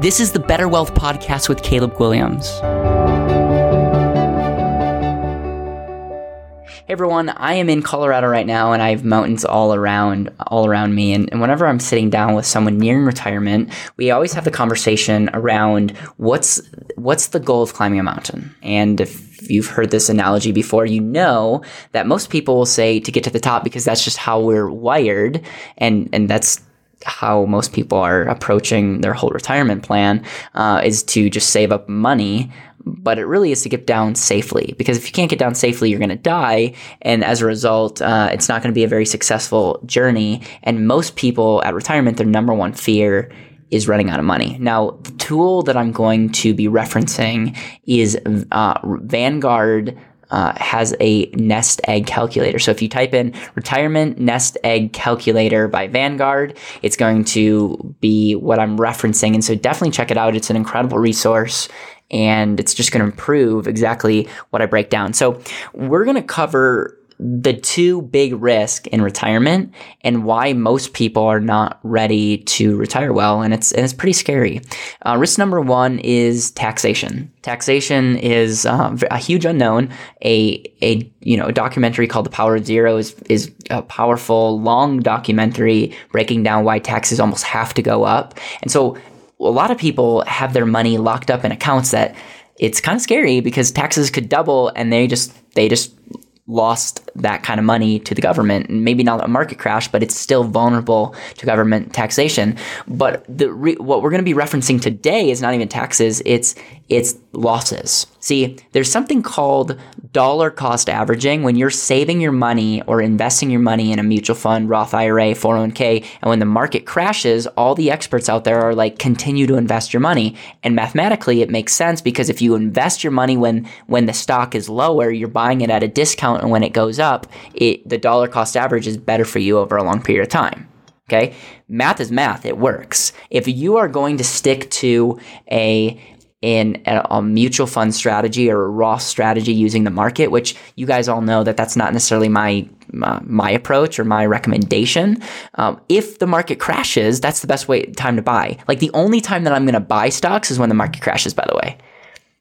This is the Better Wealth Podcast with Caleb Guilliams. Hey everyone, I am in Colorado right now and I have mountains all around all around me and, and, whenever I'm sitting down with someone nearing retirement, we always have the conversation around what's what's the goal of climbing a mountain. And if you've heard this analogy before, you know that most people will say to get to the top because that's just how we're wired and and that's how most people are approaching their whole retirement plan uh, is to just save up money but it really is to get down safely because if you can't get down safely you're going to die and as a result uh, it's not going to be a very successful journey and most people at retirement their number one fear is running out of money. Now, the tool that I'm going to be referencing is uh, Vanguard uh, has a nest egg calculator. So if you type in retirement nest egg calculator by Vanguard, it's going to be what I'm referencing. And so definitely check it out. It's an incredible resource and it's just going to improve exactly what I break down. So we're going to cover the two big risks in retirement and why most people are not ready to retire well, and it's and it's pretty scary. Uh, risk number one is taxation. Taxation is uh, a huge unknown. A a you know a documentary called The Power of Zero is is a powerful long documentary breaking down why taxes almost have to go up, and so a lot of people have their money locked up in accounts that it's kind of scary because taxes could double and they just they just lost that kind of money to the government maybe not a market crash but it's still vulnerable to government taxation. But the re- what we're going to be referencing today is not even taxes it's it's losses see there's something called dollar cost averaging when you're saving your money or investing your money in a mutual fund roth ira 401k and when the market crashes all the experts out there are like continue to invest your money and mathematically it makes sense because if you invest your money when when the stock is lower you're buying it at a discount and when it goes up, it, the dollar cost average is better for you over a long period of time. Okay. Math is math. It works. If you are going to stick to a, in a, a, mutual fund strategy or a Roth strategy using the market, which you guys all know that that's not necessarily my my, approach or my recommendation. Um, if the market crashes, that's the best way time to buy. Like the only time that I'm going to buy stocks is when the market crashes. By the way,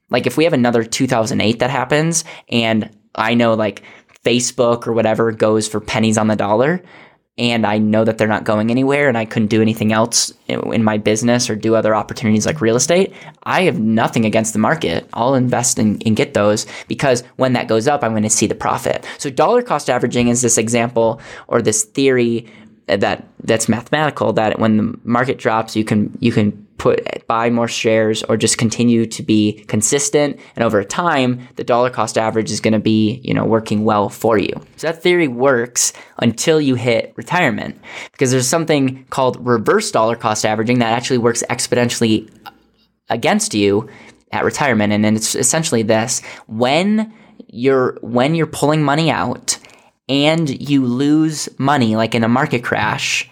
like if we have another 2008 that happens and I know like Facebook or whatever goes for pennies on the dollar and I know that they're not going anywhere and I couldn't do anything else in my business or do other opportunities like real estate, I have nothing against the market. I'll invest and, and get those because when that goes up, I'm going to see the profit. So dollar cost averaging is this example or this theory that that's mathematical that when the market drops, you can you can put buy more shares or just continue to be consistent. And over time the dollar cost average is going to be you know working well for you. So that theory works until you hit retirement because there's something called reverse dollar cost averaging that actually works exponentially against you at retirement. And then it's essentially this when you're when you're pulling money out and you lose money like in a market crash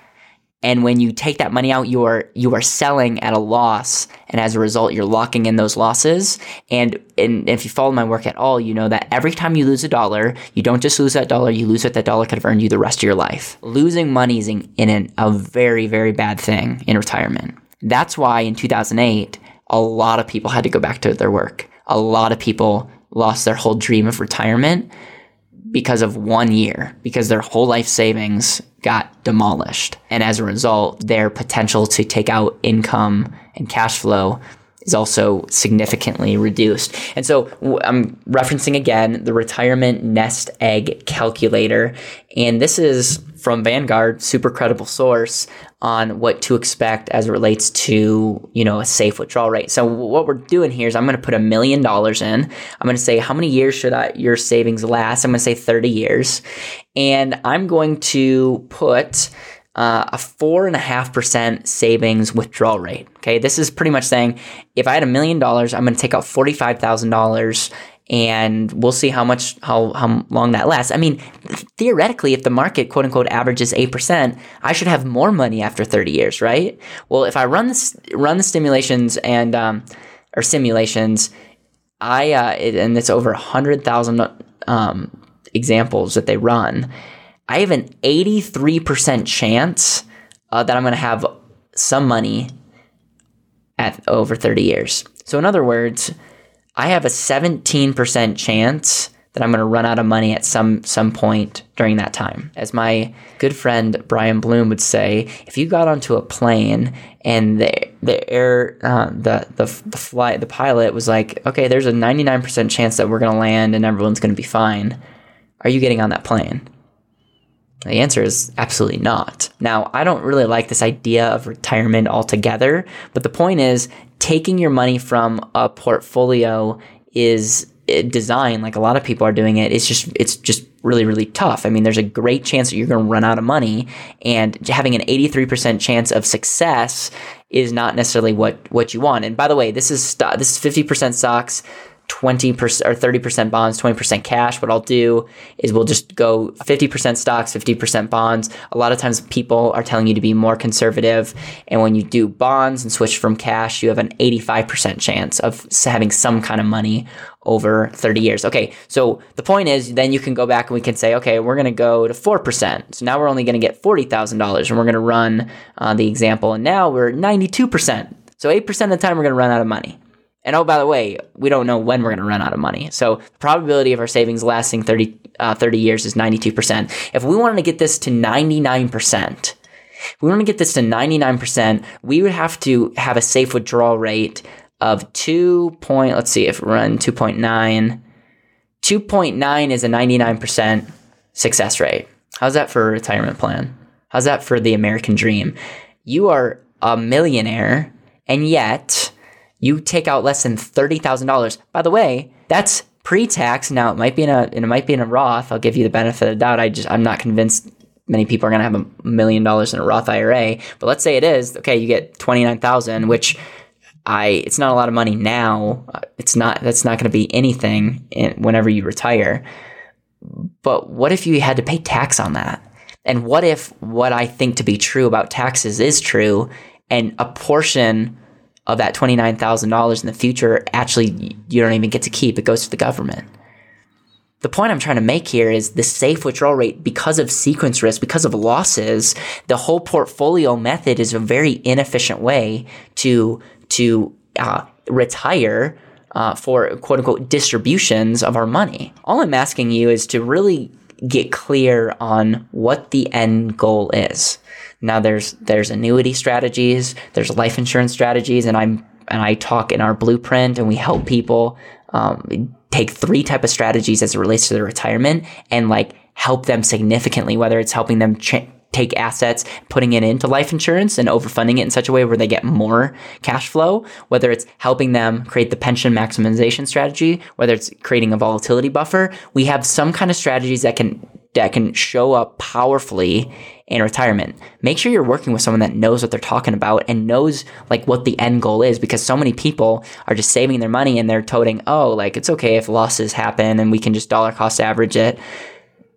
and when you take that money out, you are you are selling at a loss, and as a result, you're locking in those losses. And, and if you follow my work at all, you know that every time you lose a dollar, you don't just lose that dollar; you lose what that dollar could have earned you the rest of your life. Losing money is in, in an, a very very bad thing in retirement. That's why in 2008, a lot of people had to go back to their work. A lot of people lost their whole dream of retirement because of one year, because their whole life savings got demolished. And as a result, their potential to take out income and cash flow is also significantly reduced. And so I'm referencing again the retirement nest egg calculator. And this is from Vanguard, super credible source on what to expect as it relates to, you know, a safe withdrawal rate. So what we're doing here is I'm going to put a million dollars in. I'm going to say how many years should I, your savings last? I'm going to say 30 years. And I'm going to put uh, a four and a half percent savings withdrawal rate. Okay, this is pretty much saying if I had a million dollars, I'm going to take out forty five thousand dollars, and we'll see how much how how long that lasts. I mean, theoretically, if the market quote unquote averages eight percent, I should have more money after thirty years, right? Well, if I run this run the stimulations and um, or simulations, I uh, it, and it's over a hundred thousand um, examples that they run I have an 83% chance uh, that I'm going to have some money at over 30 years. So, in other words, I have a 17% chance that I'm going to run out of money at some some point during that time. As my good friend Brian Bloom would say, if you got onto a plane and the the air uh, the the the flight the pilot was like, okay, there's a 99% chance that we're going to land and everyone's going to be fine. Are you getting on that plane? The answer is absolutely not. Now, I don't really like this idea of retirement altogether, but the point is taking your money from a portfolio is eh, design like a lot of people are doing it it's just it's just really really tough i mean there's a great chance that you're going to run out of money and having an 83% chance of success is not necessarily what what you want and by the way this is this is 50% stocks 20% or 30% bonds, 20% cash. What I'll do is we'll just go 50% stocks, 50% bonds. A lot of times people are telling you to be more conservative. And when you do bonds and switch from cash, you have an 85% chance of having some kind of money over 30 years. Okay, so the point is then you can go back and we can say, okay, we're going to go to 4%. So now we're only going to get $40,000 and we're going to run uh, the example. And now we're 92%. So 8% of the time we're going to run out of money. And oh, by the way, we don't know when we're going to run out of money. So the probability of our savings lasting 30, uh, 30 years is 92%. If we wanted to get this to 99%, if we want to get this to 99%, we would have to have a safe withdrawal rate of 2 point, let's see if we run 2.9. 2.9 is a 99% success rate. How's that for a retirement plan? How's that for the American dream? You are a millionaire and yet you take out less than $30,000. By the way, that's pre-tax. Now it might be in a it might be in a Roth. I'll give you the benefit of the doubt. I just I'm not convinced many people are going to have a million dollars in a Roth IRA, but let's say it is. Okay, you get 29,000 which I it's not a lot of money now. Uh, it's not that's not going to be anything in, whenever you retire. But what if you had to pay tax on that? And what if what I think to be true about taxes is true and a portion of that $29,000 in the future, actually, you don't even get to keep. It goes to the government. The point I'm trying to make here is the safe withdrawal rate, because of sequence risk, because of losses, the whole portfolio method is a very inefficient way to, to uh, retire uh, for quote unquote distributions of our money. All I'm asking you is to really get clear on what the end goal is. Now there's there's annuity strategies, there's life insurance strategies, and I'm and I talk in our blueprint and we help people um, take three type of strategies as it relates to their retirement and like help them significantly, whether it's helping them ch- take assets, putting it into life insurance and overfunding it in such a way where they get more cash flow, whether it's helping them create the pension maximization strategy, whether it's creating a volatility buffer, we have some kind of strategies that can that can show up powerfully in retirement. Make sure you're working with someone that knows what they're talking about and knows like what the end goal is because so many people are just saving their money and they're toting, "Oh, like it's okay if losses happen and we can just dollar cost average it."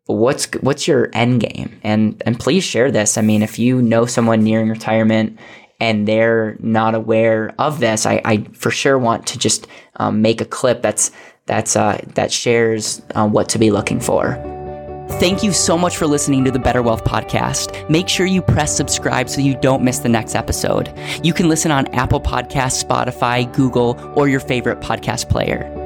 what's what's your end game? And and please share this. I mean, if you know someone nearing retirement and they're not aware of this, I, I for sure want to just um, make a clip that's that's uh, that shares uh, what to be looking for. Thank you so much for listening to the Better Wealth Podcast. Make sure you press subscribe so you don't miss the next episode. You can listen on Apple Podcasts, Spotify, Google, or your favorite podcast player.